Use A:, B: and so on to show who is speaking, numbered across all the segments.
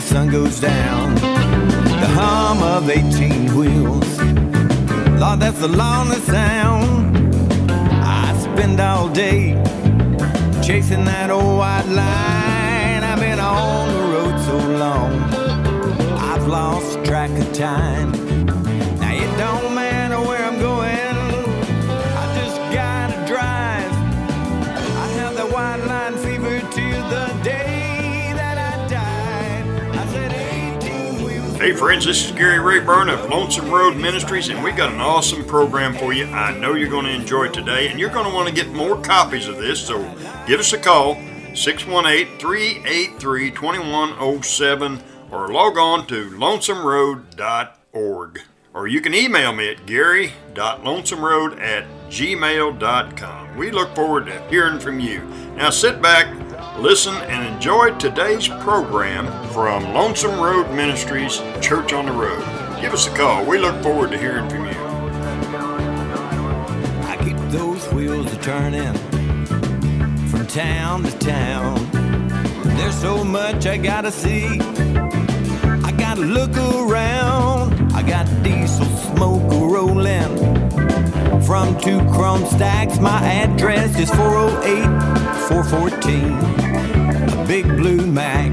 A: the sun goes down. The hum of 18 wheels. Lord, that's the lonely sound. I spend all day chasing that old white line. I've been on the road so long, I've lost track of time.
B: Hey friends, this is Gary Rayburn of Lonesome Road Ministries, and we got an awesome program for you. I know you're going to enjoy today, and you're going to want to get more copies of this, so give us a call 618 383 2107 or log on to lonesomeroad.org. Or you can email me at gary.lonesomeroad at gmail.com. We look forward to hearing from you. Now sit back, listen, and enjoy today's program from Lonesome Road Ministries Church on the Road. Give us a call. We look forward to hearing from you.
A: I keep those wheels a turning from town to town. There's so much I gotta see. I gotta look around. I got diesel smoke rolling from two chrome stacks. My address is 408 414. A big blue Mack.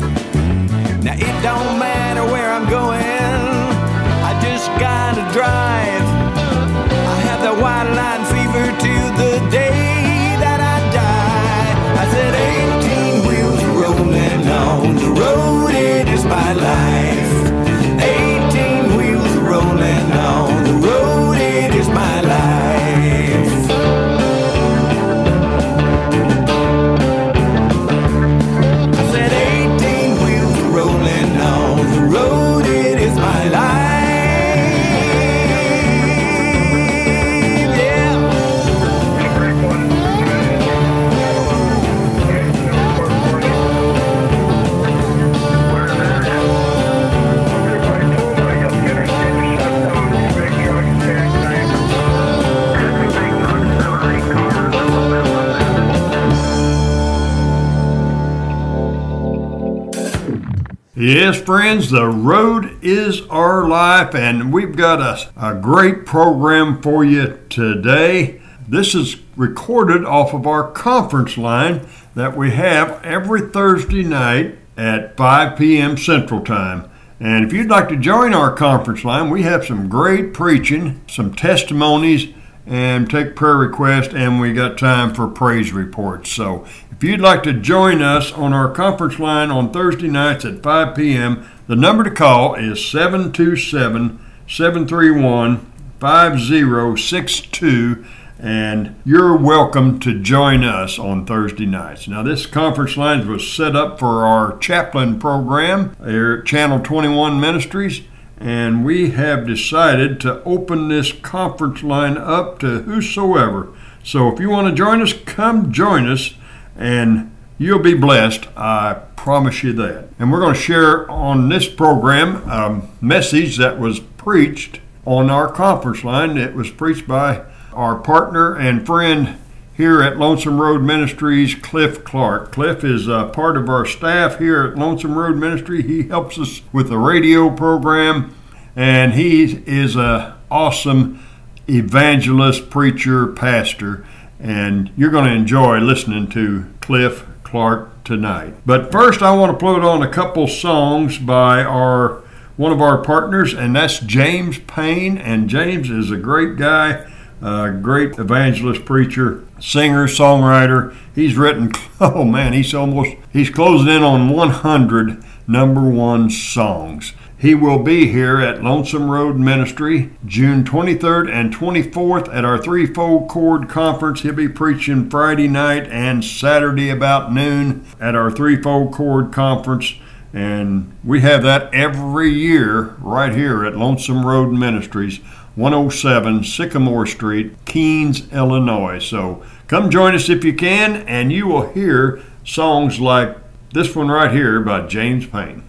A: Now it don't matter where I'm going.
B: Yes, friends, the road is our life, and we've got a, a great program for you today. This is recorded off of our conference line that we have every Thursday night at 5 p.m. Central Time. And if you'd like to join our conference line, we have some great preaching, some testimonies, and take prayer requests, and we got time for praise reports. So if you'd like to join us on our conference line on Thursday nights at 5 p.m., the number to call is 727 731 5062 and you're welcome to join us on Thursday nights. Now, this conference line was set up for our chaplain program at Channel 21 Ministries, and we have decided to open this conference line up to whosoever. So, if you want to join us, come join us, and you'll be blessed. I promise you that. And we're going to share on this program a message that was preached on our conference line. It was preached by our partner and friend here at Lonesome Road Ministries, Cliff Clark. Cliff is a part of our staff here at Lonesome Road Ministry. He helps us with the radio program, and he is a awesome evangelist, preacher, pastor, and you're going to enjoy listening to Cliff Clark tonight. But first, I want to put on a couple songs by our one of our partners, and that's James Payne. And James is a great guy uh, great evangelist, preacher, singer, songwriter. He's written, oh man, he's almost, he's closing in on 100 number one songs. He will be here at Lonesome Road Ministry June 23rd and 24th at our Threefold Chord Conference. He'll be preaching Friday night and Saturday about noon at our Threefold Chord Conference. And we have that every year right here at Lonesome Road Ministries. 107 Sycamore Street, Keenes, Illinois. So come join us if you can, and you will hear songs like this one right here by James Payne.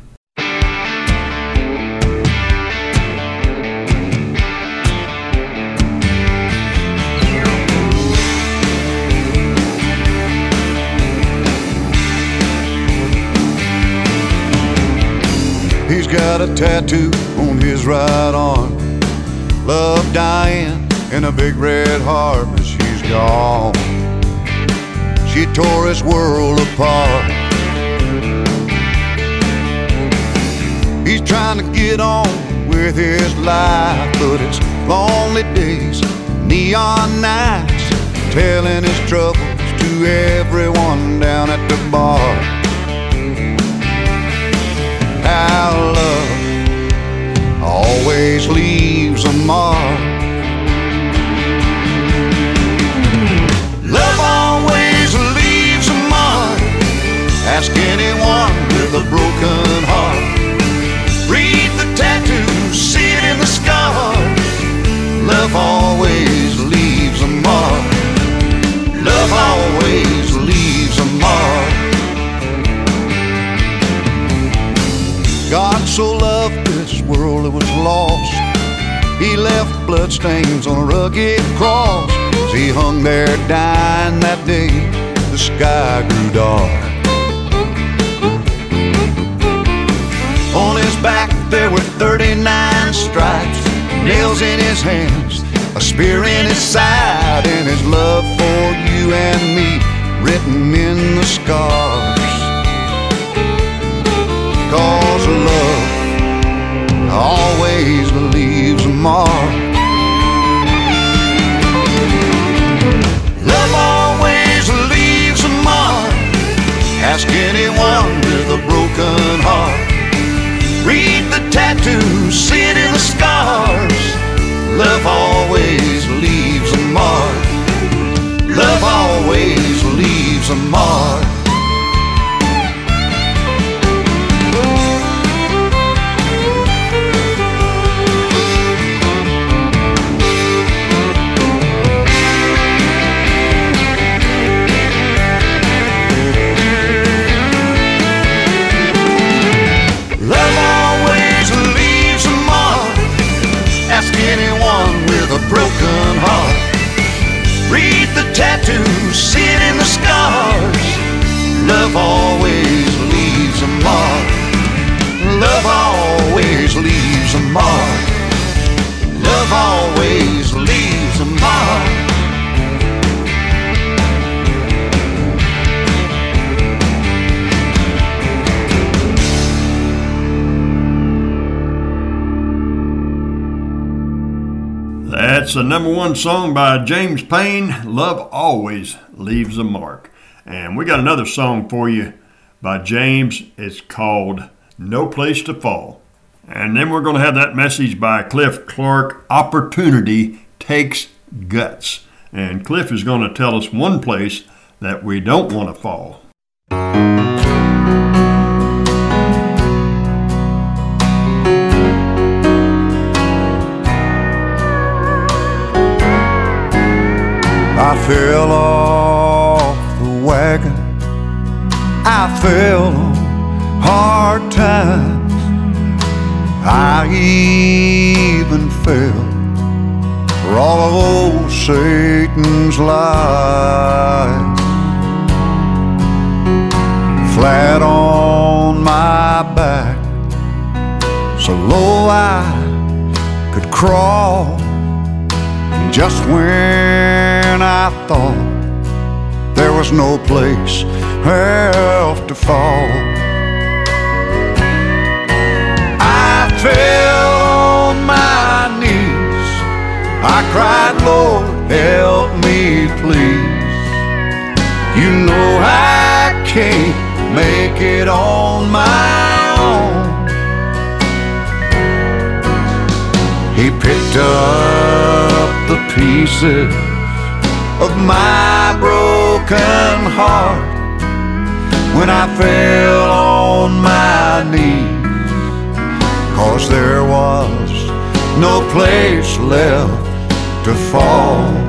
C: He's got a tattoo on his right arm. Love dying in a big red heart, but she's gone. She tore his world apart. He's trying to get on with his life, but it's lonely days, neon nights, telling his troubles to everyone down at the bar. So loved this world it was lost. He left bloodstains on a rugged cross. As he hung there dying that day, the sky grew dark. On his back there were 39 stripes, nails in his hands, a spear in his side, and his love for you and me written in the scars. Cause love always leaves a mark. Love always leaves a mark. Ask anyone with a broken heart. Read the tattoos, see it in the scars. Love always leaves a mark. Love always leaves a mark. The
B: number one song by James Payne. Love always leaves a mark. And we got another song for you by James. It's called No Place to Fall. And then we're going to have that message by Cliff Clark Opportunity Takes Guts. And Cliff is going to tell us one place that we don't want to fall.
C: Fell on hard times. I even fell for all of old Satan's lies. Flat on my back, so low I could crawl. And just when I thought there was no place else to fall, I fell on my knees. I cried, Lord, help me, please. You know I can't make it on my own. He picked up the pieces of my broken heart when I fell on my knees. Cause there was no place left to fall.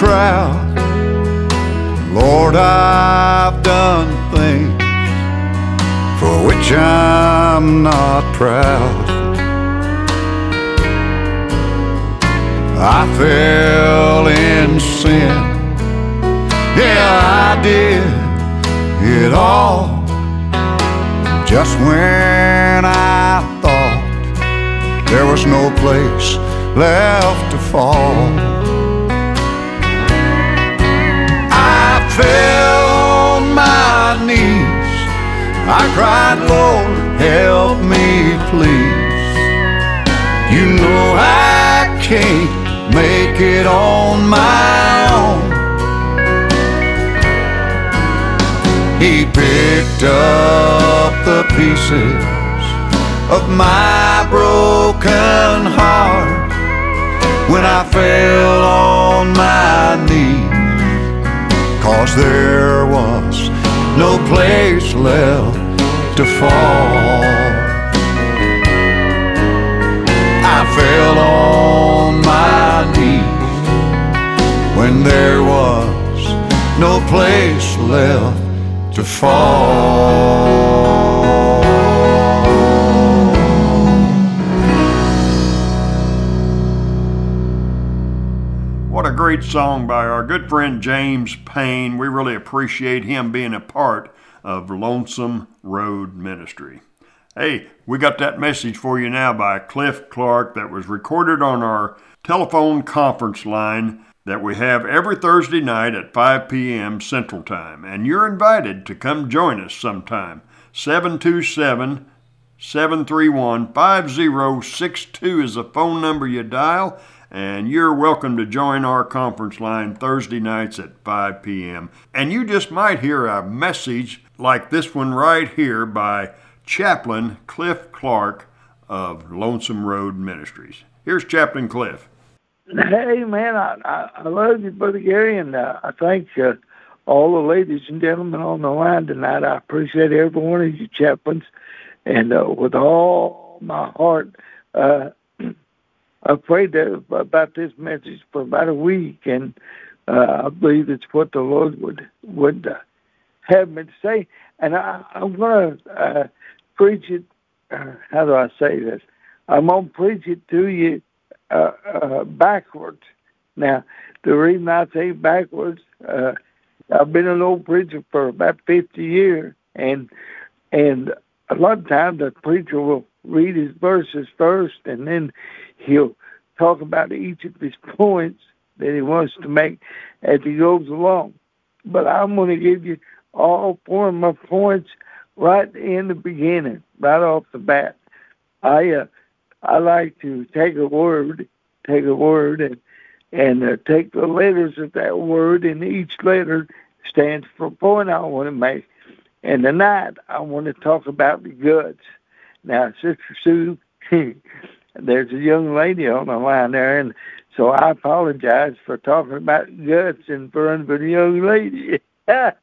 C: Crowd. Lord, I've done things for which I'm not proud. I fell in sin. Yeah, I did it all. Just when I thought there was no place left to fall. Fell on my knees. I cried, Lord, help me, please. You know I can't make it on my own. He picked up the pieces of my broken heart when I fell on my knees. Cause there was no place left to fall. I fell on my knees when there was no place left to fall.
B: Great song by our good friend James Payne. We really appreciate him being a part of Lonesome Road Ministry. Hey, we got that message for you now by Cliff Clark that was recorded on our telephone conference line that we have every Thursday night at 5 p.m. Central Time. And you're invited to come join us sometime. 727 731 5062 is the phone number you dial, and you're welcome to join our conference line Thursday nights at 5 p.m. And you just might hear a message like this one right here by Chaplain Cliff Clark of Lonesome Road Ministries. Here's Chaplain Cliff.
D: Hey man, I, I, love you, Brother Gary, and uh, I thank all the ladies and gentlemen on the line tonight. I appreciate every one of you chaplains, and uh, with all my heart, uh, I prayed about this message for about a week, and uh, I believe it's what the Lord would would uh, have me to say. And I, I'm going to uh, preach it. Uh, how do I say this? I'm going to preach it to you uh, uh, backwards. Now, the reason I say backwards, uh, I've been an old preacher for about 50 years, and and a lot of times the preacher will read his verses first, and then he'll talk about each of his points that he wants to make as he goes along. But I'm going to give you all four of my points right in the beginning, right off the bat. I uh, I like to take a word, take a word, and and uh, take the letters of that word, and each letter stands for a point I want to make. And tonight I want to talk about the guts. Now, Sister Sue, there's a young lady on the line there, and so I apologize for talking about guts in front of a young lady. but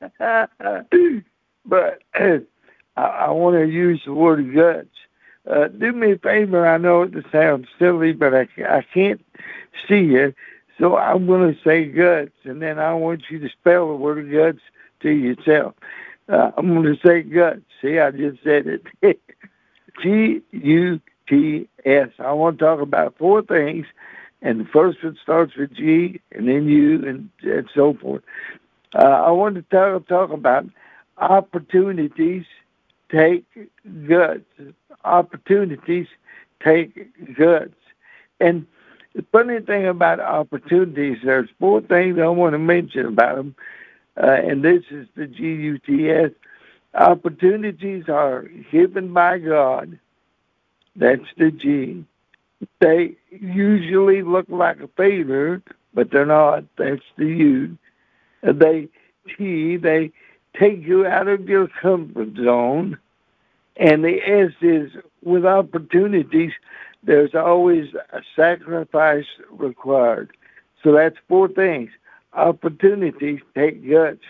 D: I, I want to use the word guts. Uh, do me a favor. I know it sounds silly, but I, I can't see you. So I'm going to say guts, and then I want you to spell the word guts to yourself. Uh, I'm going to say guts. See, I just said it. G U T S. I want to talk about four things, and the first one starts with G, and then U, and, and so forth. Uh, I want to talk, talk about opportunities take guts. Opportunities take guts. And the funny thing about opportunities, there's four things I want to mention about them, uh, and this is the GUTS. Opportunities are given by God. That's the G. They usually look like a failure, but they're not. That's the U. Uh, they T. They take you out of your comfort zone. And the S is with opportunities, there's always a sacrifice required. So that's four things. Opportunities take guts.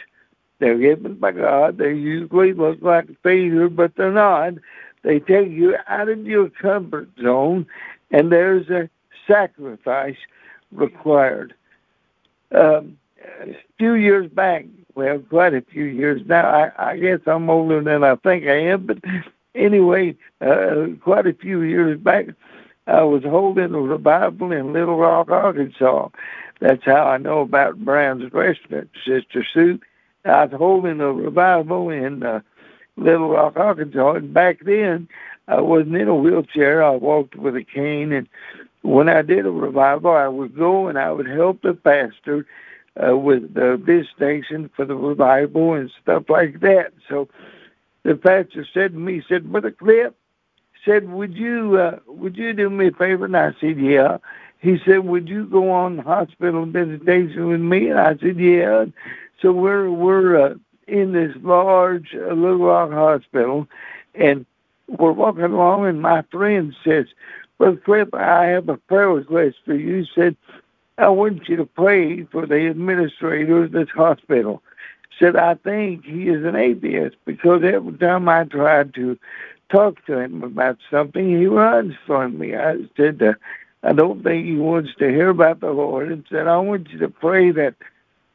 D: They're given by God. They usually look like a failure, but they're not. They take you out of your comfort zone, and there's a sacrifice required. Um, a few years back, well, quite a few years now. I, I guess I'm older than I think I am, but anyway, uh, quite a few years back, I was holding a revival in Little Rock, Arkansas. That's how I know about Brown's Restaurant, Sister Sue. I was holding a revival in uh, Little Rock, Arkansas, and back then I wasn't in a wheelchair. I walked with a cane, and when I did a revival, I would go and I would help the pastor uh, with the visitation for the revival and stuff like that. So the pastor said to me, said, Brother Cliff, said, would you uh, would you do me a favor? And I said, yeah. He said, would you go on hospital visitation with me? And I said, yeah. So we're we're uh, in this large uh, Little Rock hospital, and we're walking along, and my friend says, Brother Cliff, I have a prayer request for you. He said, I want you to pray for the administrator of this hospital. Said, I think he is an atheist because every time I tried to talk to him about something, he runs from me. I said, I don't think he wants to hear about the Lord and said, I want you to pray that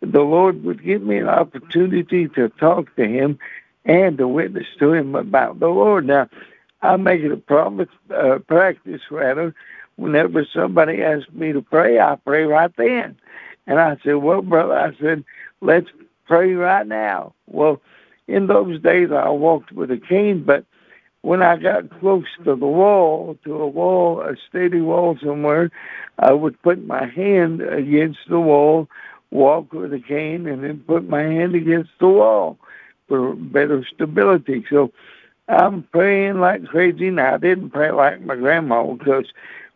D: the Lord would give me an opportunity to talk to him and to witness to him about the Lord. Now, I make it a promise, uh, practice rather, whenever somebody asks me to pray, I pray right then. And I said, well, brother, I said, let's pray right now. Well, in those days, I walked with a cane, but when I got close to the wall, to a wall, a steady wall somewhere, I would put my hand against the wall, walk with a cane, and then put my hand against the wall for better stability. So I'm praying like crazy. Now, I didn't pray like my grandma because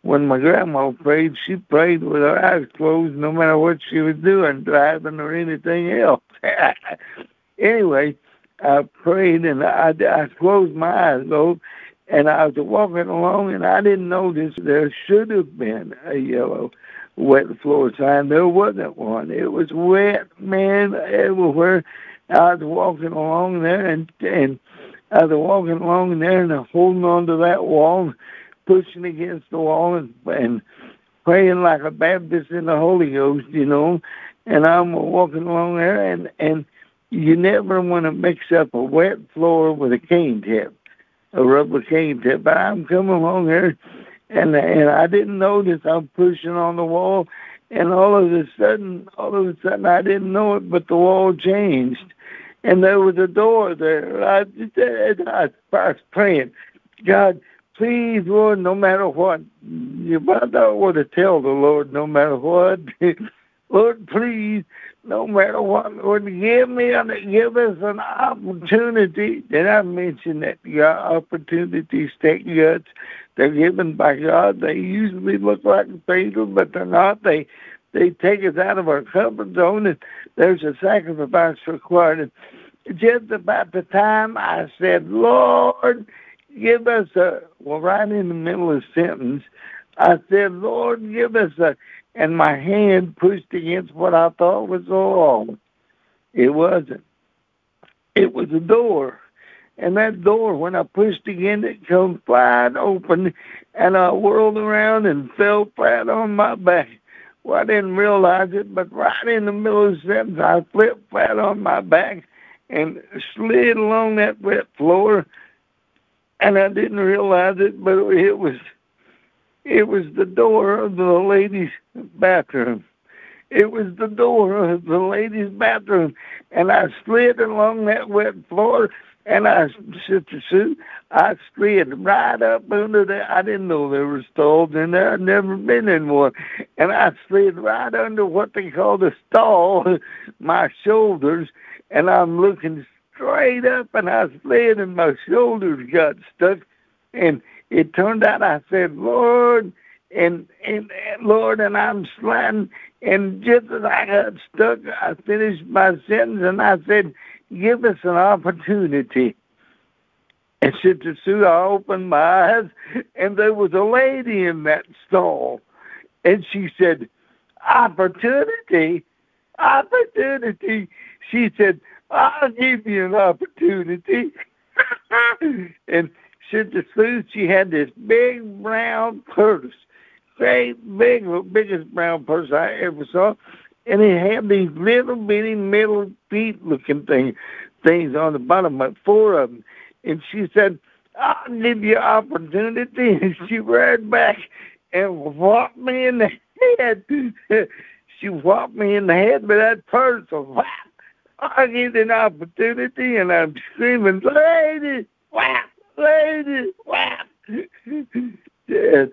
D: when my grandma prayed, she prayed with her eyes closed no matter what she was doing, driving or anything else. anyway, I prayed and I, I closed my eyes though, and I was walking along and I didn't notice there should have been a yellow wet floor sign. There wasn't one. It was wet, man, everywhere. I was walking along there and and I was walking along there and holding on to that wall, pushing against the wall and and praying like a Baptist in the Holy Ghost, you know. And I'm walking along there and and you never want to mix up a wet floor with a cane tip, a rubber cane tip. But I'm coming along here, and and I didn't notice I'm pushing on the wall, and all of a sudden, all of a sudden, I didn't know it, but the wall changed, and there was a door there. I, I, I was praying, God, please, Lord, no matter what, you might not want to tell the Lord, no matter what. Lord, please no matter what, Lord, give me and give us an opportunity. Did I mention that God opportunities take guts? They're given by God. They usually look like fatal, but they're not. They they take us out of our comfort zone, and there's a sacrifice required. And just about the time I said, Lord, give us a well, right in the middle of the sentence, I said, Lord, give us a and my hand pushed against what I thought was a wall. It wasn't. It was a door. And that door, when I pushed against it, came wide open, and I whirled around and fell flat on my back. Well, I didn't realize it, but right in the middle of the sentence, I flipped flat on my back and slid along that wet floor, and I didn't realize it, but it was it was the door of the ladies' bathroom. It was the door of the ladies' bathroom. And I slid along that wet floor and I, Sister Sue, I slid right up under there. I didn't know there were stalls in there. I'd never been in one. And I slid right under what they call the stall, my shoulders, and I'm looking straight up and I slid and my shoulders got stuck. And it turned out I said, Lord, and, and, and Lord, and I'm sliding. And just as I got stuck, I finished my sentence and I said, give us an opportunity. And Sue, I opened my eyes and there was a lady in that stall. And she said, opportunity? Opportunity? She said, I'll give you an opportunity. and Sue, she had this big brown purse, great big, biggest brown purse I ever saw, and it had these little bitty metal feet looking things things on the bottom, but four of them. And she said, I'll give you opportunity. And she ran back and whopped me in the head. she whopped me in the head with that purse. I get an opportunity and I'm screaming, lady, whap, lady, whap. yes.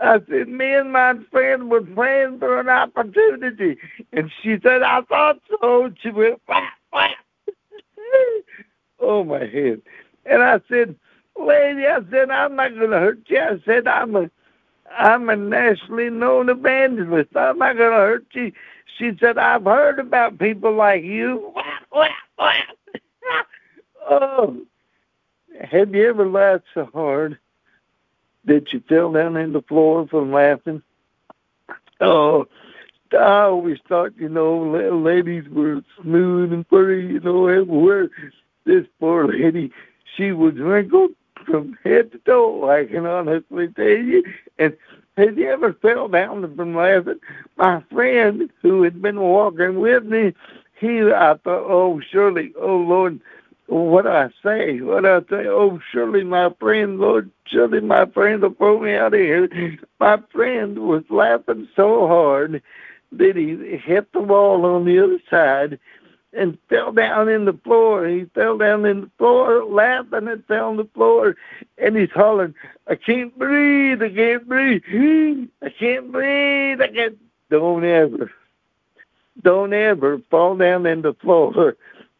D: I said, me and my friend were praying for an opportunity. And she said, I thought so. She went, whap, whap. oh, my head. And I said, lady, I said, I'm not going to hurt you. I said, I'm a, I'm a nationally known evangelist. I'm not going to hurt you. She said, I've heard about people like you. Wah, wah, wah. oh, have you ever laughed so hard that you fell down in the floor from laughing? Oh, I always thought, you know, ladies were smooth and pretty, you know, everywhere. This poor lady, she was wrinkled from head to toe, I can honestly tell you. And have you ever fell down from laughing? My friend who had been walking with me, he, I thought, oh, surely, oh, Lord, what I say? What I say? Oh, surely my friend, Lord, surely my friend will pull me out of here. My friend was laughing so hard that he hit the wall on the other side and fell down in the floor. He fell down in the floor, laughing and fell on the floor. And he's hollering, I can't breathe, I can't breathe, I can't breathe, I can't. Don't ever, don't ever fall down in the floor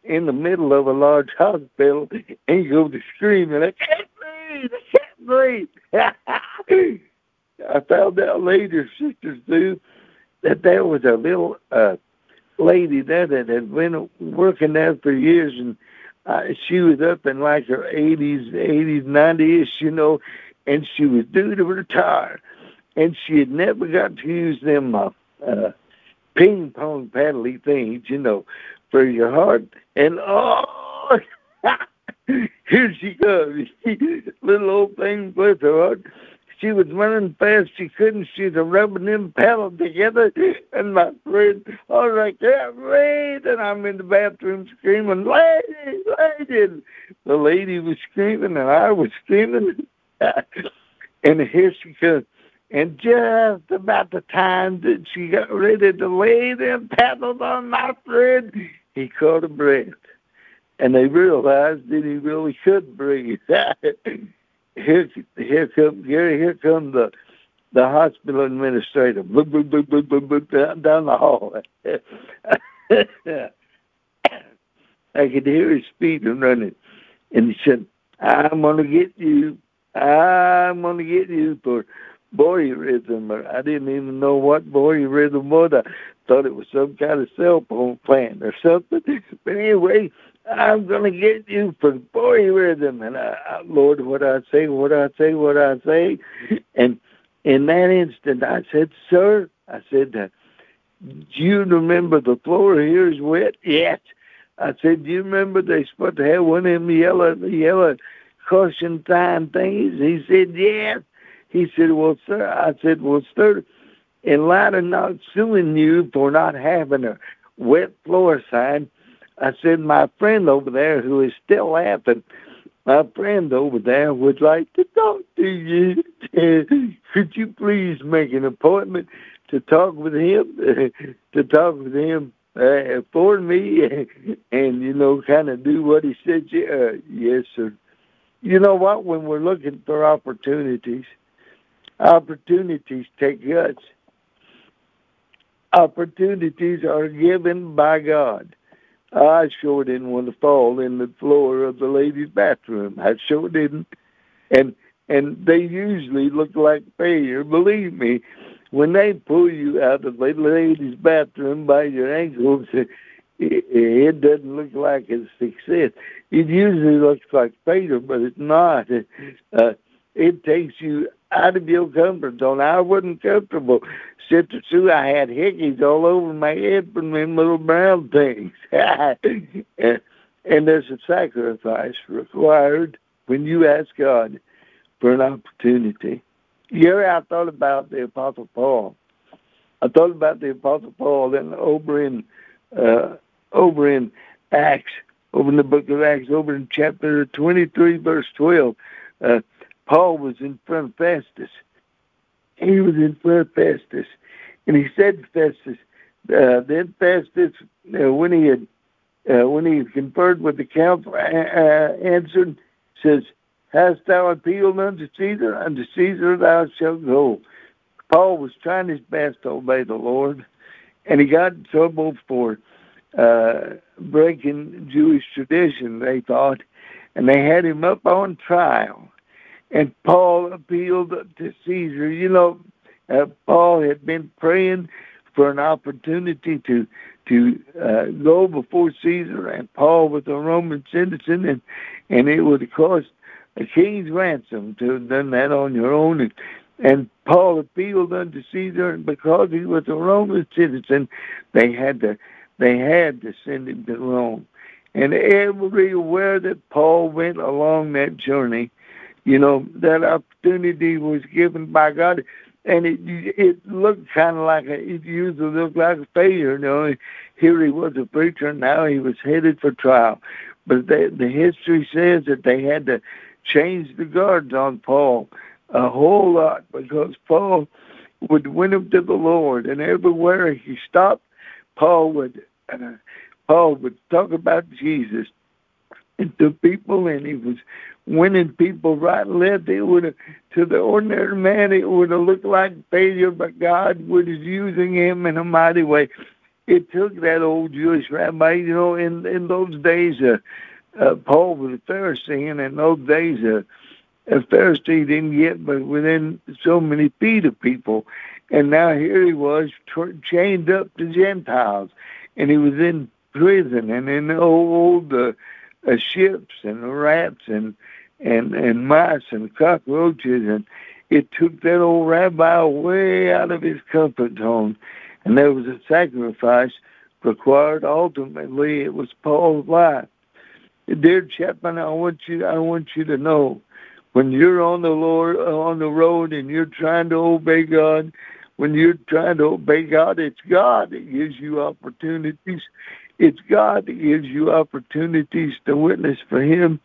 D: in the middle of a large hospital and you go to screaming, I can't breathe, I can't breathe. I found out later, Sister Sue, that there was a little uh, lady there that had been working there for years, and uh, she was up in like her 80s, 80s, 90s, you know, and she was due to retire, and she had never got to use them uh, uh, ping pong paddly things, you know, for your heart. And oh, here she comes, little old thing with her heart she was running fast. She couldn't. She's a rubbing them paddles together. And my friend, I was like, can't wait. And I'm in the bathroom screaming, lady, lady. The lady was screaming and I was screaming. and here she comes. And just about the time that she got ready to lay them paddles on my friend, he caught a breath. And they realized that he really could breathe here here come here here come the the hospital administrator boop, boop, boop, boop, boop, boop, down, down the hall. I could hear his feet running, and he said, "I'm gonna get you. I'm gonna get you for voyeurism." Or I didn't even know what voyeurism was. I thought it was some kind of cell phone plan or something. But anyway, I'm going to get you for voyeurism. And I, I, Lord, what I say, what I say, what I say. And in that instant, I said, Sir, I said, do you remember the floor here is wet? Yes. I said, do you remember they supposed to have one of them yellow, yellow caution sign things? He said, yes. He said, well, sir, I said, well, sir, in light of not suing you for not having a wet floor sign, I said, my friend over there who is still laughing, my friend over there would like to talk to you. Could you please make an appointment to talk with him, to talk with him uh, for me, and you know, kind of do what he said? Yeah, yes, sir. You know what? When we're looking for opportunities, opportunities take guts. Opportunities are given by God. I sure didn't want to fall in the floor of the ladies' bathroom. I sure didn't. And and they usually look like failure. Believe me, when they pull you out of the ladies' bathroom by your ankles, it, it doesn't look like a success. It usually looks like failure, but it's not. Uh, it takes you out of your comfort zone. I wasn't comfortable. Sister Sue, I had hickeys all over my head from them little brown things. and, and there's a sacrifice required when you ask God for an opportunity. Yeah, I thought about the Apostle Paul. I thought about the Apostle Paul then over in uh, over in Acts, over in the book of Acts, over in chapter 23, verse 12. Uh, Paul was in front of Festus. He was in front of Festus. And he said to Festus, uh, then Festus, uh, when he had uh, when he had conferred with the council, answered, says, Hast thou appealed unto Caesar? Unto Caesar thou shalt go. Paul was trying his best to obey the Lord, and he got in trouble for uh, breaking Jewish tradition, they thought, and they had him up on trial. And Paul appealed to Caesar. You know, uh, Paul had been praying for an opportunity to to uh, go before Caesar, and Paul was a Roman citizen, and and it would cost a king's ransom to have done that on your own. And, and Paul appealed unto Caesar, and because he was a Roman citizen, they had to they had to send him to Rome. And everywhere that Paul went along that journey, you know, that opportunity was given by God. And it it looked kind of like a, it used to look like a failure. You know, here he was a preacher, and now he was headed for trial. But they, the history says that they had to change the guards on Paul a whole lot because Paul would win him to the Lord, and everywhere he stopped, Paul would uh, Paul would talk about Jesus to people, and he was winning people right and left. It would have, to the ordinary man, it would have looked like failure, but God was using him in a mighty way. It took that old Jewish rabbi, you know, in in those days. Uh, uh, Paul was a Pharisee, and in those days, uh, a Pharisee didn't get but within so many feet of people. And now here he was tra- chained up to Gentiles, and he was in prison and in the old uh, uh, ships and rats and and and mice and cockroaches, and it took that old rabbi way out of his comfort zone. And there was a sacrifice required. Ultimately, it was Paul's life dear Chapman, I want you I want you to know when you're on the Lord on the road and you're trying to obey God, when you're trying to obey God, it's God that gives you opportunities. It's God that gives you opportunities to witness for Him.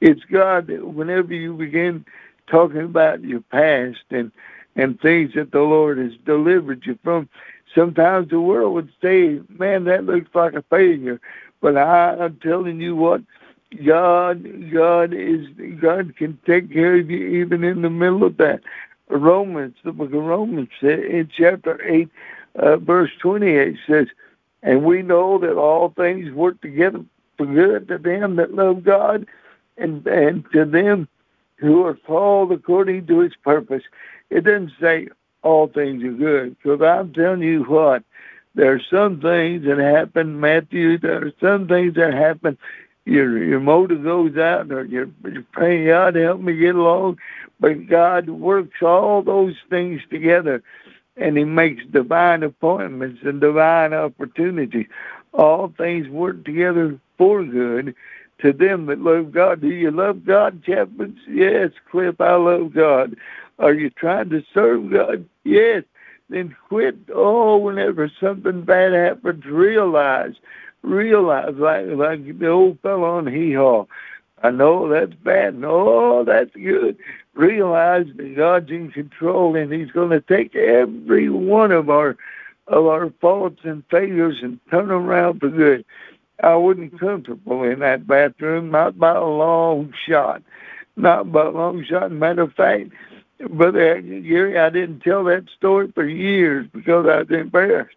D: It's God that whenever you begin talking about your past and and things that the Lord has delivered you from, sometimes the world would say, "Man, that looks like a failure." But I, I'm telling you what, God, God is God can take care of you even in the middle of that. Romans, the book of Romans, in chapter eight, uh, verse twenty-eight says, "And we know that all things work together for good to them that love God, and and to them who are called according to His purpose." It doesn't say all things are good, because I'm telling you what, there are some things that happen, Matthew. There are some things that happen. Your your motor goes out, or you're, you're praying God help me get along, but God works all those things together, and He makes divine appointments and divine opportunities. All things work together for good to them that love God. Do you love God, Chapman? Yes, Cliff, I love God. Are you trying to serve God? Yes then quit. Oh, whenever something bad happens, realize, realize, like like the old fellow on Hee Haw. I know that's bad. No, that's good. Realize that God's in control, and He's going to take every one of our of our faults and failures and turn them around for good. I wasn't comfortable in that bathroom, not by a long shot, not by a long shot. Matter of fact, Brother Gary, I didn't tell that story for years because I was embarrassed.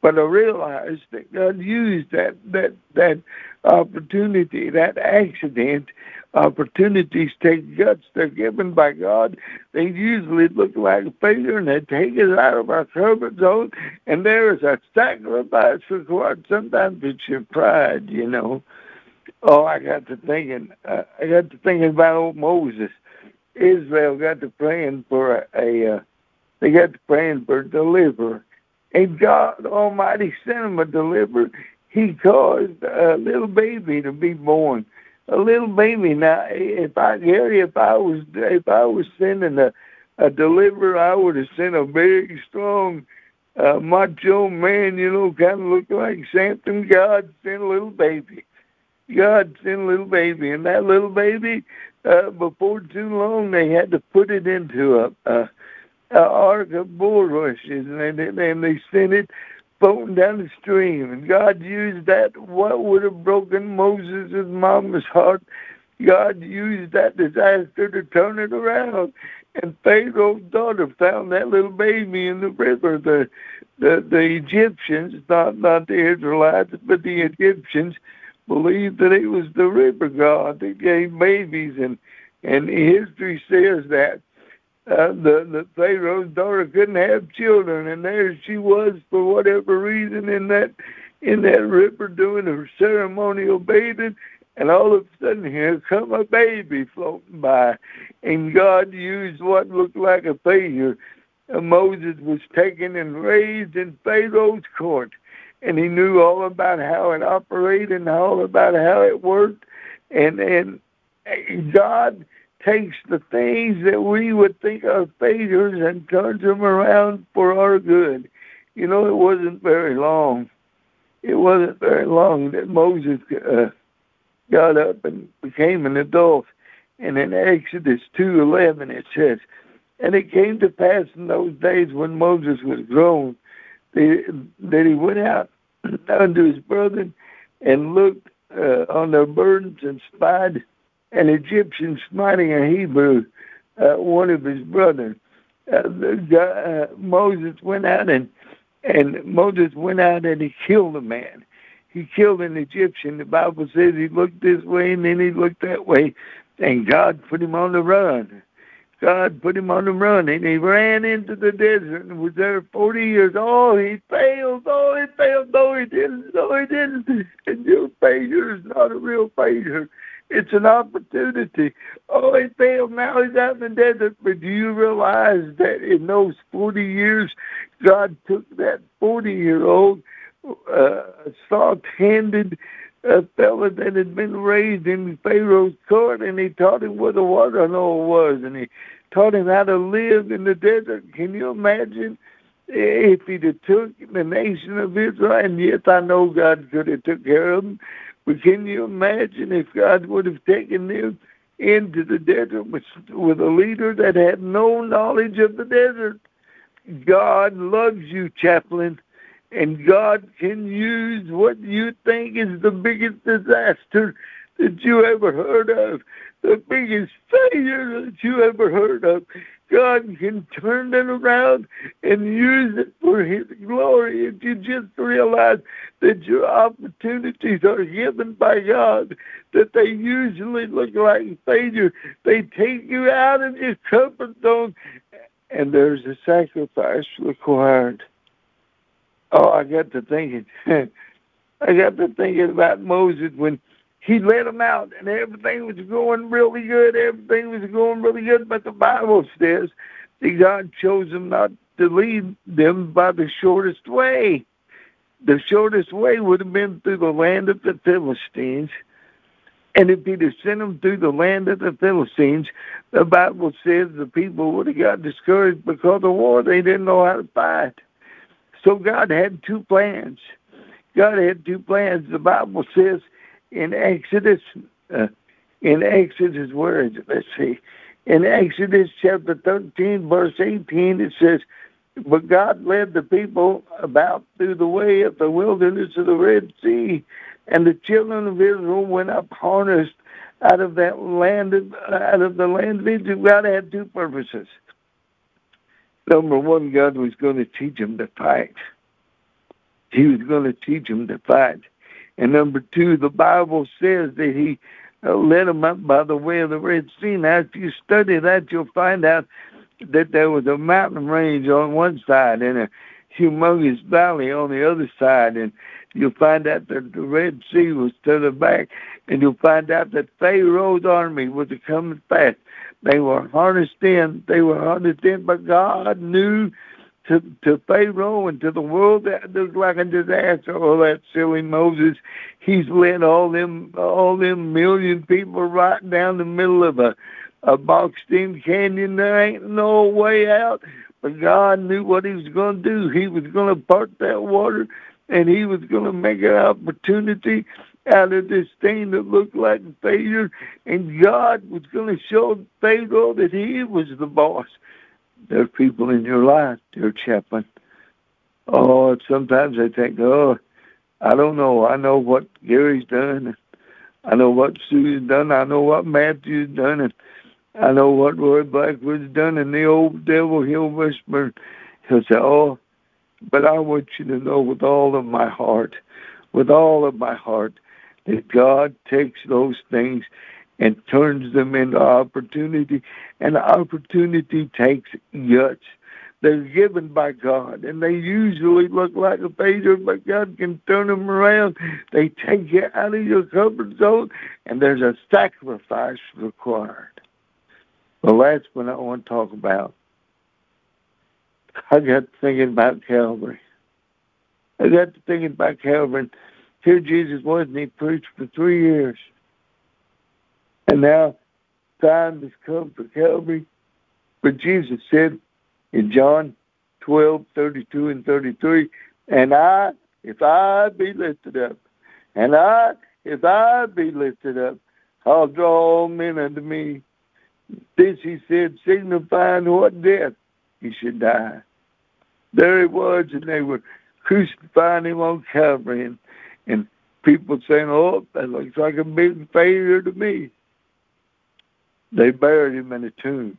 D: But I realized that God used that that that opportunity, that accident. Opportunities take guts. They're given by God. They usually look like failure, and they take us out of our comfort zone. And there is a sacrifice required. Sometimes it's your pride, you know. Oh, I got to thinking. Uh, I got to thinking about old Moses Israel got to praying for a, a uh, they got to praying for a deliverer, and God Almighty sent him a deliverer. He caused a little baby to be born, a little baby. Now, if I Gary, if I was if I was sending a a deliverer, I would have sent a very strong uh, macho man, you know, kind of looked like Samson. God sent a little baby. God sent a little baby, and that little baby, uh, before too long, they had to put it into a, a, a ark of bulrushes, and they, and they sent it floating down the stream. And God used that. What would have broken Moses' mama's heart? God used that disaster to turn it around. And Pharaoh's daughter found that little baby in the river. The the, the Egyptians, not not the Israelites, but the Egyptians, believed that it was the river god that gave babies, and and history says that uh, the the Pharaoh's daughter couldn't have children, and there she was for whatever reason in that in that river doing her ceremonial bathing, and all of a sudden here come a baby floating by, and God used what looked like a failure. Uh, Moses was taken and raised in Pharaoh's court, and he knew all about how it operated and all about how it worked, and and God takes the things that we would think are failures and turns them around for our good. You know, it wasn't very long. It wasn't very long that Moses uh, got up and became an adult. And in Exodus 2.11 it says, And it came to pass in those days when Moses was grown that he went out unto his brethren and looked uh, on their burdens and spied an Egyptian smiting a Hebrew, uh, one of his brothers. Uh, uh, Moses went out and and Moses went out and he killed a man. He killed an Egyptian. The Bible says he looked this way and then he looked that way, and God put him on the run. God put him on the run, and he ran into the desert and was there 40 years. Oh, he failed. Oh, he failed. No, he didn't. No, he didn't. And your failure is not a real failure. It's an opportunity. Oh, he failed. Now he's out in the desert. But do you realize that in those 40 years, God took that 40 year old, uh, soft handed uh, fella that had been raised in Pharaoh's court and he taught him where the water hole was and he taught him how to live in the desert. Can you imagine? If he'd have took the nation of Israel, and yes, I know God could have took care of them, but can you imagine if God would have taken them into the desert with, with a leader that had no knowledge of the desert? God loves you, chaplain, and God can use what you think is the biggest disaster that you ever heard of, the biggest failure that you ever heard of. God can turn it around and use it for His glory if you just realize that your opportunities are given by God, that they usually look like failure. They take you out of your comfort zone, and there's a sacrifice required. Oh, I got to thinking. I got to thinking about Moses when he let them out and everything was going really good. Everything was going really good. But the Bible says that God chose them not to lead them by the shortest way. The shortest way would have been through the land of the Philistines. And if he'd have sent them through the land of the Philistines, the Bible says the people would have got discouraged because of war. They didn't know how to fight. So God had two plans. God had two plans. The Bible says in Exodus, uh, in Exodus, where is it? Let's see. In Exodus chapter 13, verse 18, it says, But God led the people about through the way of the wilderness of the Red Sea, and the children of Israel went up harnessed out of that land, of, out of the land of Egypt. God had two purposes. Number one, God was going to teach them to fight. He was going to teach them to fight. And number two, the Bible says that he uh, led them up by the way of the Red Sea. Now, if you study that, you'll find out that there was a mountain range on one side and a humongous valley on the other side. And you'll find out that the Red Sea was to the back. And you'll find out that Pharaoh's army was coming fast. They were harnessed in. They were harnessed in, but God knew to to Pharaoh and to the world that looks like a disaster. All that silly Moses! He's led all them all them million people right down the middle of a a boxed in canyon. There ain't no way out. But God knew what He was going to do. He was going to part that water, and He was going to make an opportunity out of this thing that looked like failure. And God was going to show Pharaoh that He was the boss. There are people in your life, dear chaplain. Oh, sometimes I think, oh, I don't know. I know what Gary's done. I know what Sue's done. I know what Matthew's done. And I know what Roy Blackwood's done. And the old devil, he'll whisper, he'll say, oh, but I want you to know with all of my heart, with all of my heart, that God takes those things and turns them into opportunity. And opportunity takes guts. They're given by God, and they usually look like a failure, but God can turn them around. They take you out of your comfort zone, and there's a sacrifice required. Well, that's what I want to talk about. I got thinking about Calvary. I got to thinking about Calvary. Here Jesus was, and he preached for three years. And now time has come for Calvary. But Jesus said in John 12, 32 and 33, and I, if I be lifted up, and I, if I be lifted up, I'll draw all men unto me. This he said, signifying what death he should die. There he was, and they were crucifying him on Calvary, and, and people saying, oh, that looks like a big failure to me. They buried him in a tomb.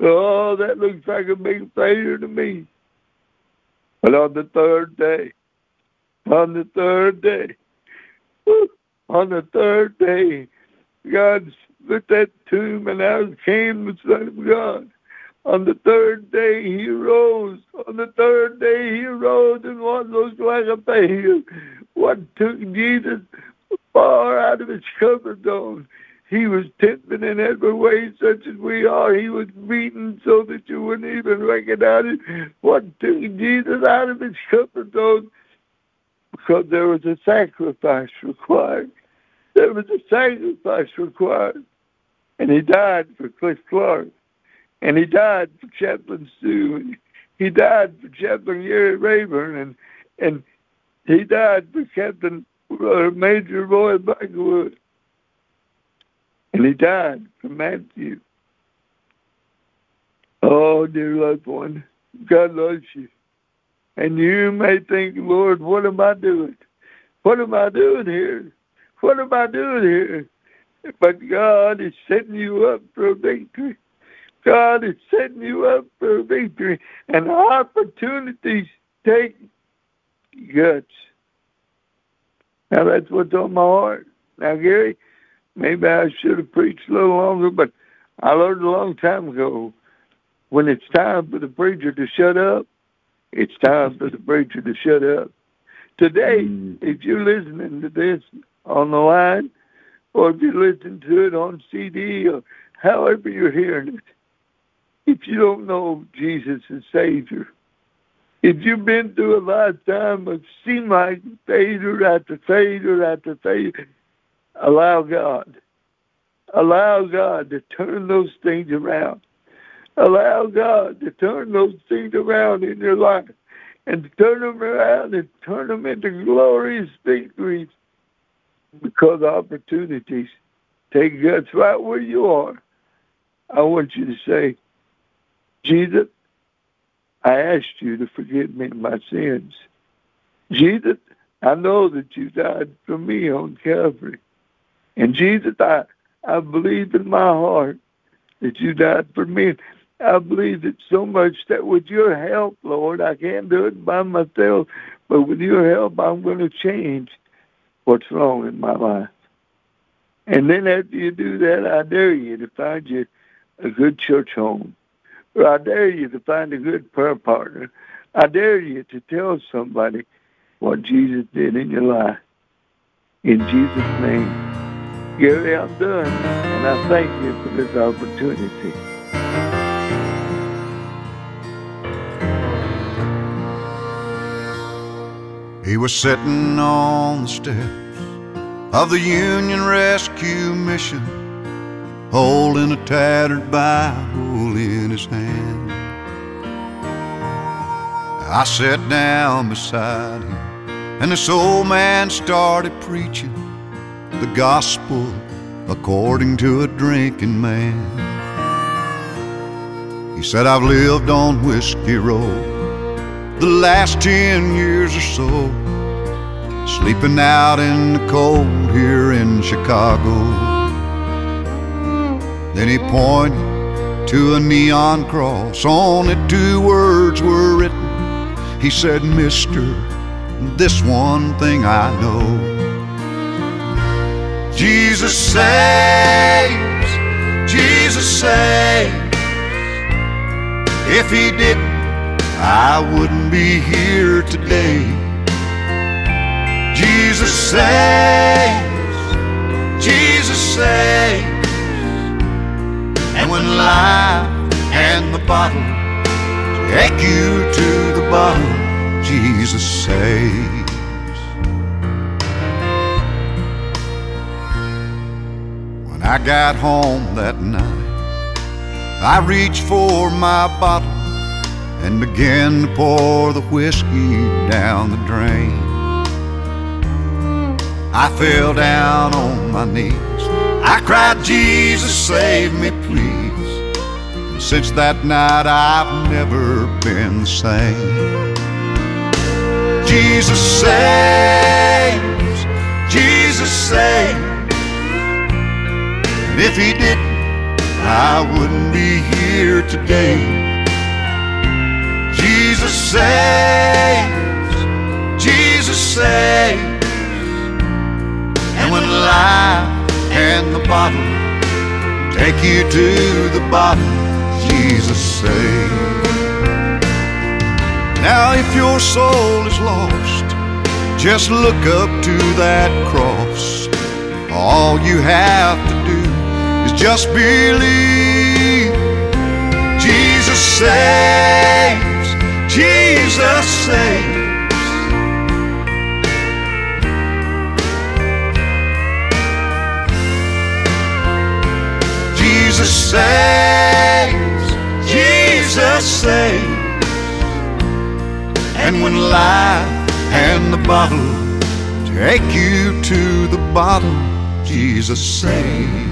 D: Oh, that looks like a big failure to me. But on the third day, on the third day, on the third day, God split that tomb and out came the Son of God. On the third day he rose. On the third day he rose and what looked like a failure. What took Jesus far out of his comfort zone. He was tempted in every way, such as we are. He was beaten so that you wouldn't even recognize it. What took Jesus out of his comfort zone? Because there was a sacrifice required. There was a sacrifice required. And he died for Cliff Clark. And he died for Chaplain Sue. He died for Chaplain Gary Rayburn. And, and he died for Captain uh, Major Roy Blackwood. And he died for Matthew. Oh, dear loved one, God loves you. And you may think, Lord, what am I doing? What am I doing here? What am I doing here? But God is setting you up for victory. God is setting you up for victory. And opportunities take guts. Now that's what's on my heart. Now, Gary, maybe I should have preached a little longer, but I learned a long time ago when it's time for the preacher to shut up, it's time for the preacher to shut up. Today, mm. if you're listening to this on the line, or if you're listening to it on CD, or however you're hearing it, if you don't know Jesus as Savior, if you've been through a lifetime of seem like failure after failure after failure, allow God. Allow God to turn those things around. Allow God to turn those things around in your life and turn them around and turn them into glorious victories because opportunities take guts right where you are. I want you to say, Jesus, I asked you to forgive me my sins. Jesus, I know that you died for me on Calvary. And Jesus, I, I believe in my heart that you died for me. I believe it so much that with your help, Lord, I can't do it by myself, but with your help, I'm going to change what's wrong in my life. And then after you do that, I dare you to find you a good church home. Or I dare you to find a good prayer partner. I dare you to tell somebody what Jesus did in your life. In Jesus' name. Gary, I'm done, and I thank you for this opportunity.
C: He was sitting on the steps of the Union Rescue Mission, holding a tattered Bible in his hand. I sat down beside him, and this old man started preaching the gospel according to a drinking man. He said, I've lived on Whiskey Road the last ten years or so, sleeping out in the cold here in Chicago. Then he pointed to a neon cross. On it, two words were written. He said, Mister, this one thing I know. Jesus saves, Jesus saves. If he didn't, I wouldn't be here today. Jesus saves, Jesus saves. And when life and the bottle take you to the bottom, Jesus saves. I got home that night, I reached for my bottle and began to pour the whiskey down the drain. I fell down on my knees. I cried, Jesus, save me, please. And since that night, I've never been the same. Jesus saves, Jesus saves. And if He didn't, I wouldn't be here today. Jesus saves, Jesus saves. And when life and the bottle take you to the bottom, Jesus saves. Now, if your soul is lost, just look up to that cross. All you have is just believe. Jesus saves. Jesus saves. Jesus saves. Jesus saves. And when life and the bottle take you to the bottom, Jesus saves.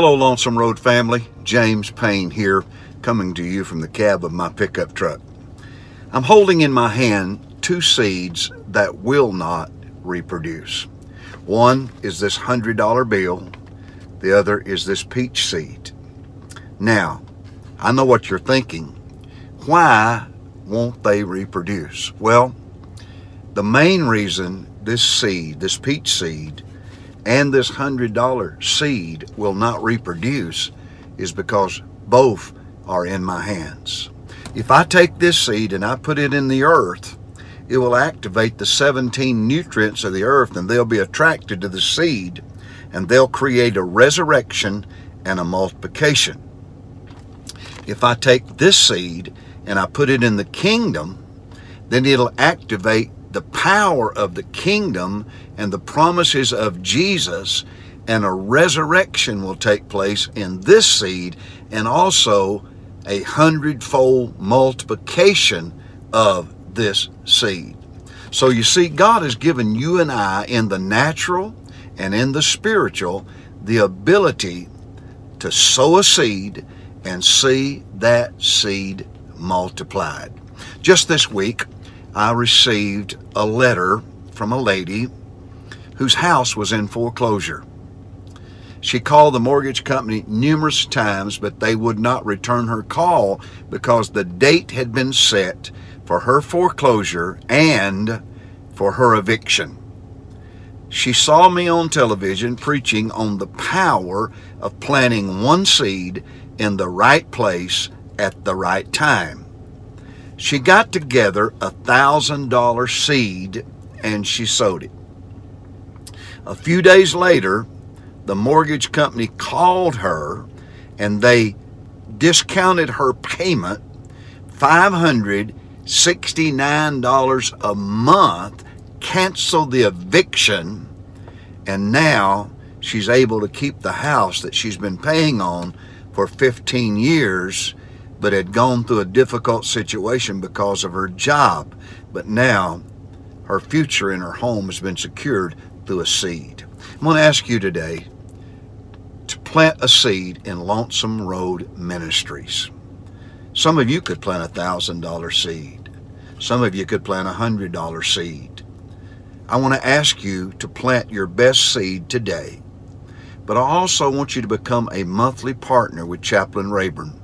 E: Hello, Lonesome Road family. James Payne here, coming to you from the cab of my pickup truck. I'm holding in my hand two seeds that will not reproduce. One is this $100 bill, the other is this peach seed. Now, I know what you're thinking. Why won't they reproduce? Well, the main reason this seed, this peach seed, and this $100 seed will not reproduce is because both are in my hands. If I take this seed and I put it in the earth, it will activate the 17 nutrients of the earth and they'll be attracted to the seed and they'll create a resurrection and a multiplication. If I take this seed and I put it in the kingdom, then it'll activate the power of the kingdom and the promises of Jesus, and a resurrection will take place in this seed, and also a hundredfold multiplication of this seed. So you see, God has given you and I in the natural and in the spiritual the ability to sow a seed and see that seed multiplied. Just this week, I received a letter from a lady whose house was in foreclosure. She called the mortgage company numerous times, but they would not return her call because the date had been set for her foreclosure and for her eviction. She saw me on television preaching on the power of planting one seed in the right place at the right time. She got together a thousand dollar seed and she sowed it. A few days later, the mortgage company called her and they discounted her payment $565 $69 a month, canceled the eviction, and now she's able to keep the house that she's been paying on for 15 years, but had gone through a difficult situation because of her job. But now her future in her home has been secured through a seed. I'm going to ask you today to plant a seed in Lonesome Road Ministries. Some of you could plant a thousand dollar seed. Some of you could plant a hundred dollar seed. I want to ask you to plant your best seed today. But I also want you to become a monthly partner with Chaplain Rayburn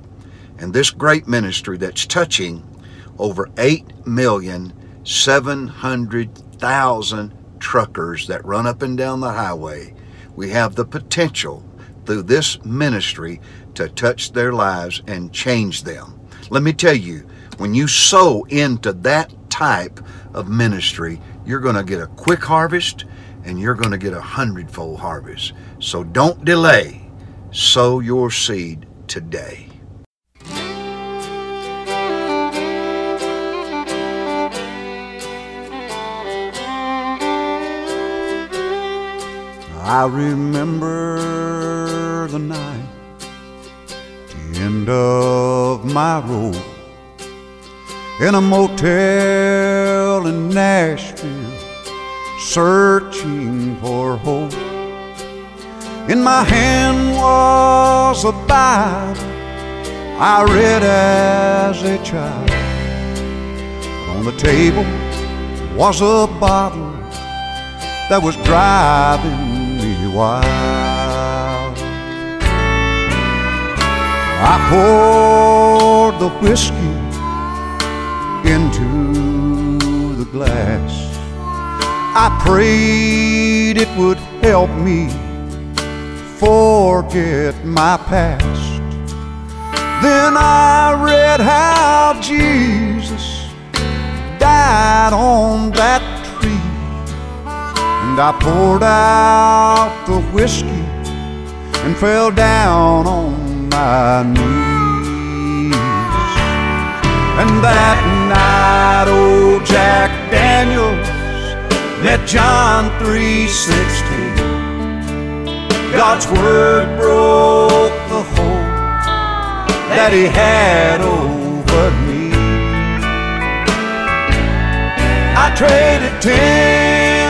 E: and this great ministry that's touching over 8,700,000 truckers that run up and down the highway. We have the potential through this ministry to touch their lives and change them. Let me tell you, when you sow into that type of ministry, you're going to get a quick harvest and you're going to get a hundredfold harvest. So don't delay. Sow your seed today.
C: I remember the night, the end of my road, in a motel in Nashville, searching for hope. In my hand was a Bible I read as a child. On the table was a bottle that was driving wild. I poured the whiskey into the glass. I prayed it would help me forget my past. Then I read how Jesus died on that and I poured out the whiskey and fell down on my knees. And that night, old Jack Daniels met John 3:16. God's word broke the hold that he had over me. I traded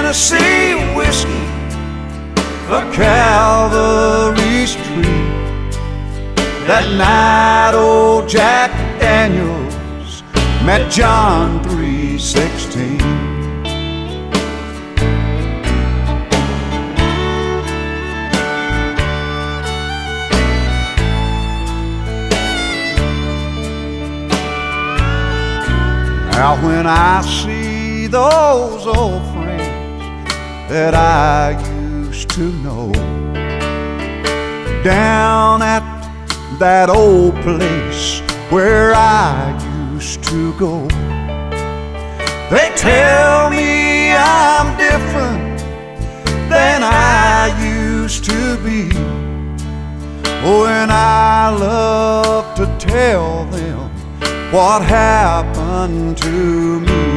C: Tennessee whiskey for Calvary tree. That night, old Jack Daniels met John 3:16. Now when I see those old that I used to know down at that old place where I used to go, they tell me I'm different than I used to be. Oh, and I love to tell them what happened to me.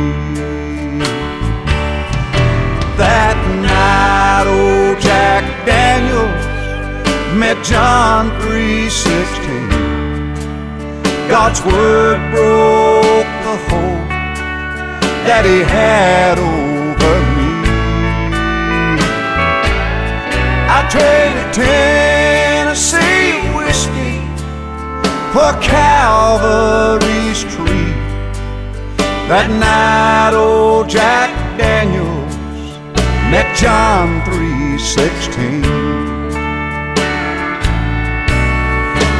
C: That night, old Jack Daniels met John 3:16. God's word broke the hold that he had over me. I traded Tennessee whiskey for Calvary's tree. That night, old Jack Daniels met John 3:16.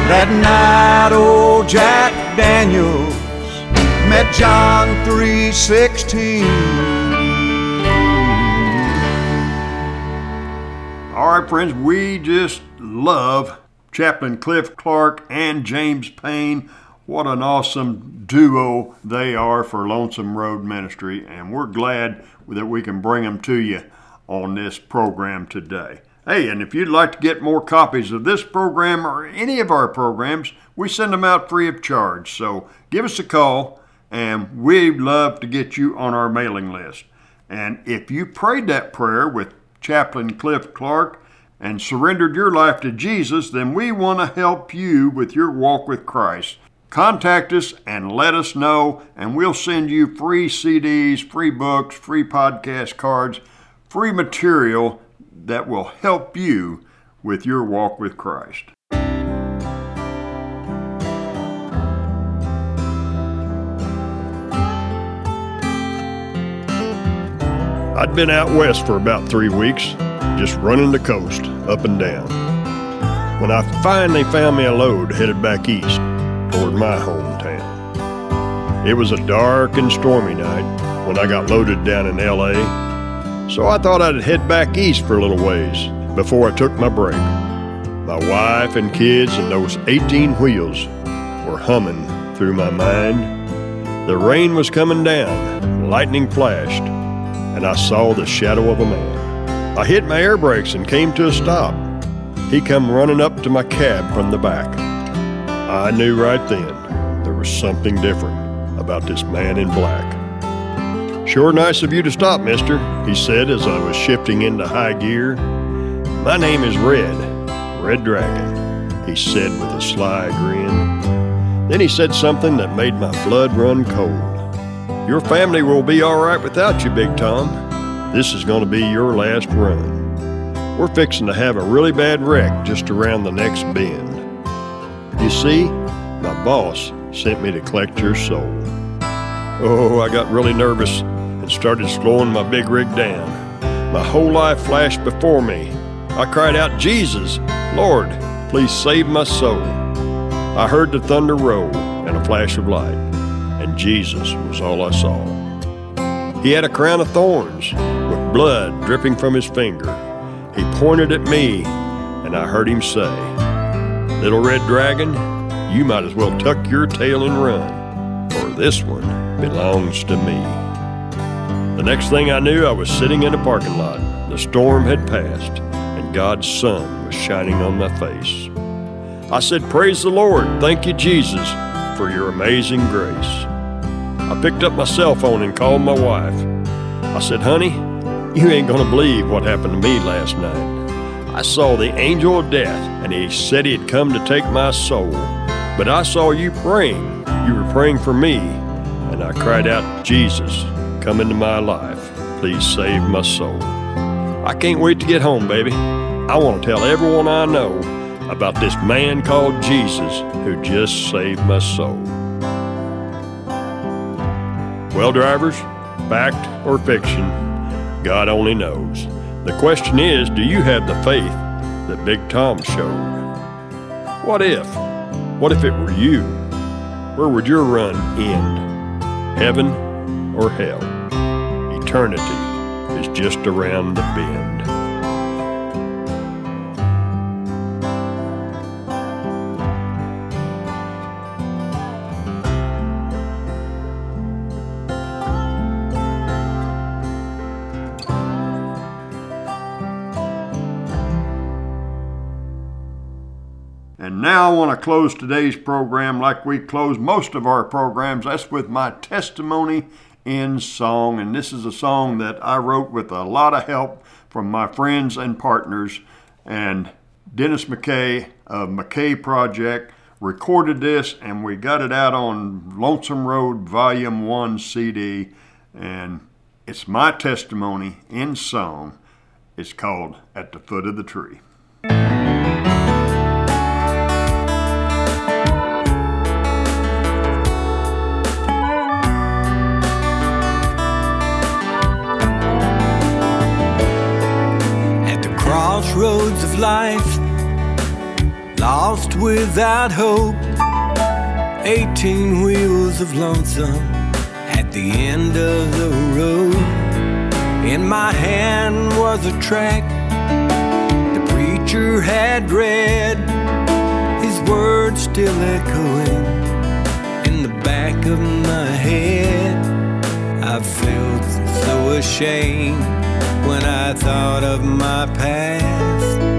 C: That night, old Jack Daniels met John 3:16.
B: All right, friends, we just love Chaplain Cliff Clark and James Payne. What an awesome duo they are for Lonesome Road Ministry, and we're glad that we can bring them to you on this program today. Hey, and if you'd like to get more copies of this program or any of our programs, we send them out free of charge. So give us a call and we'd love to get you on our mailing list. And if you prayed that prayer with Chaplain Cliff Clark and surrendered your life to Jesus, then we want to help you with your walk with Christ. Contact us and let us know, and we'll send you free CDs, free books, free podcast cards, free material that will help you with your walk with Christ. I'd been out west for about three weeks, just running the coast up and down. When I finally found me a load headed back east toward my hometown. It was a dark and stormy night when I got loaded down in LA, so I thought I'd head back east for a little ways before I took my break. My wife and kids and those 18 wheels were humming through my mind. The rain was coming down, lightning flashed, and I saw the shadow of a man. I hit my air brakes and came to a stop. He come running up to my cab from the back. I knew right then there was something different about this man in black. Sure nice of you to stop, mister, he said as I was shifting into high gear. My name is Red, Red Dragon, he said with a sly grin. Then he said something that made my blood run cold. Your family will be all right without you, Big Tom. This is going to be your last run. We're fixing to have a really bad wreck just around the next bend. You see, my boss sent me to collect your soul. Oh, I got really nervous and started slowing my big rig down. My whole life flashed before me. I cried out, Jesus, Lord, please save my soul. I heard the thunder roll and a flash of light and Jesus was all I saw. He had a crown of thorns with blood dripping from his finger. He pointed at me, and I heard him say, Little red dragon, you might as well tuck your tail and run, for this one belongs to me. The next thing I knew, I was sitting in a parking lot. The storm had passed, and God's sun was shining on my face. I said, Praise the Lord, thank you, Jesus, for your amazing grace. I picked up my cell phone and called my wife. I said, Honey, you ain't gonna believe what happened to me last night. I saw the angel of death, and he said he had come to take my soul. But I saw you praying. You were praying for me, and I cried out, Jesus, come into my life. Please save my soul. I can't wait to get home, baby. I want to tell everyone I know about this man called Jesus who just saved my soul. Well, drivers, fact or fiction, God only knows. The question is do you have the faith that Big Tom showed? What if? What if it were you? Where would your run end? Heaven or hell? Eternity is just around the bend. And now I want to close today's program like we close most of our programs. That's with my testimony in song. And this is a song that I wrote with a lot of help from my friends and partners. And Dennis McKay of McKay Project recorded this, and we got it out on Lonesome Road Volume 1 CD. And it's my testimony in song. It's called At the Foot of the Tree.
A: Life, lost without hope. Eighteen wheels of lonesome at the end of the road. In my hand was a track the preacher had read, his words still echoing in the back of my head. I felt so ashamed when I thought of my past.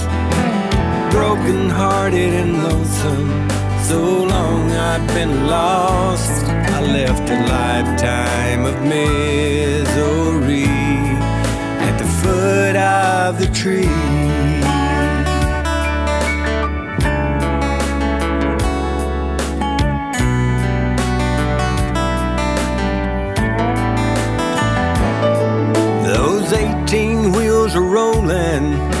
A: broken hearted and lonesome. So long I'd been lost. I left a lifetime of misery at the foot of the tree. Those 18 wheels are rolling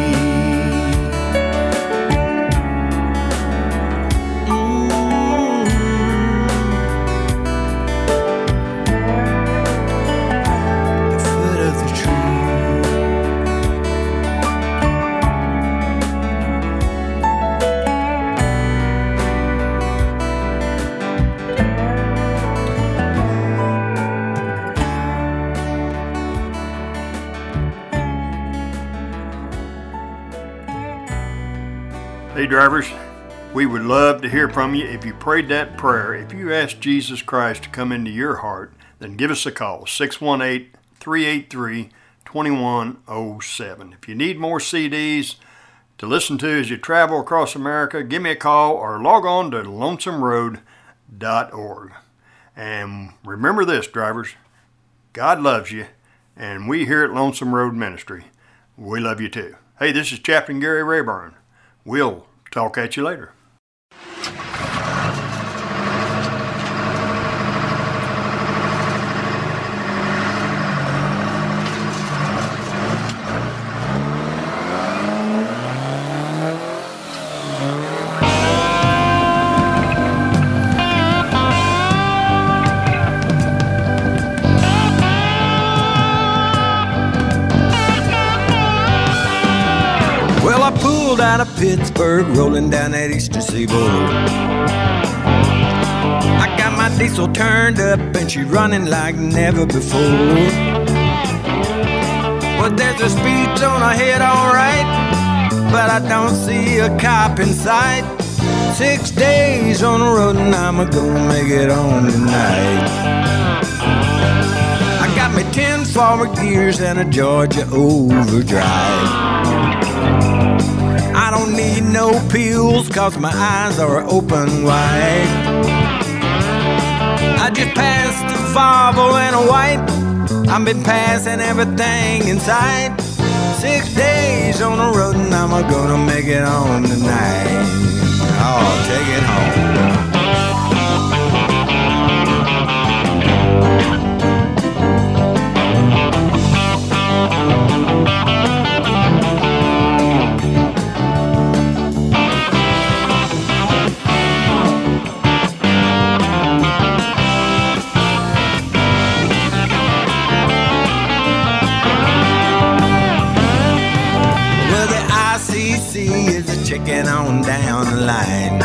B: Drivers, we would love to hear from you. If you prayed that prayer, if you asked Jesus Christ to come into your heart, then give us a call 618 383 2107. If you need more CDs to listen to as you travel across America, give me a call or log on to lonesomeroad.org. And remember this, drivers God loves you, and we here at Lonesome Road Ministry, we love you too. Hey, this is Chaplain Gary Rayburn. We'll talk at you later.
A: Pittsburgh, rolling down that eastern seaboard. I got my diesel turned up and she running like never before. Well, there's a speed zone ahead, alright, but I don't see a cop in sight. Six days on the road and I'm gonna make it home tonight. I got me ten forward gears and a Georgia overdrive. Need no pills cause my eyes are open wide. I just passed a Volvo and a white. I've been passing everything inside. Six days on the road and I'm gonna make it home tonight. Oh, take it home. Chicken on down the line.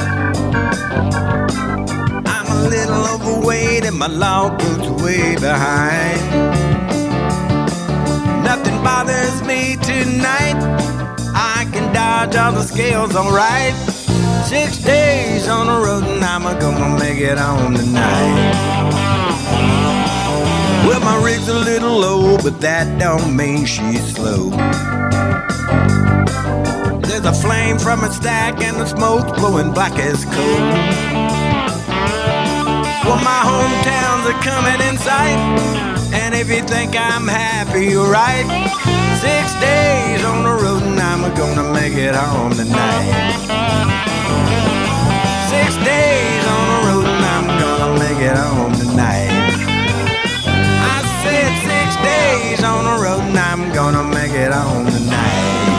A: I'm a little overweight and my log book's way behind. Nothing bothers me tonight. I can dodge all the scales alright. Six days on the road and I'm gonna make it on tonight. Well, my rig's a little low, but that don't mean she's slow. There's a flame from a stack and the smoke's blowing black as coal. Well, my hometowns are coming in sight, and if you think I'm happy, you're right. Six days on the road and I'm gonna make it home tonight. Six days on the road and I'm gonna make it home tonight. I said six days on the road and I'm gonna make it home tonight.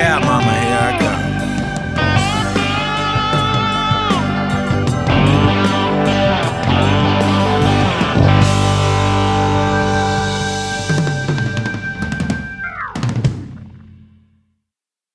A: out, mama, here I come.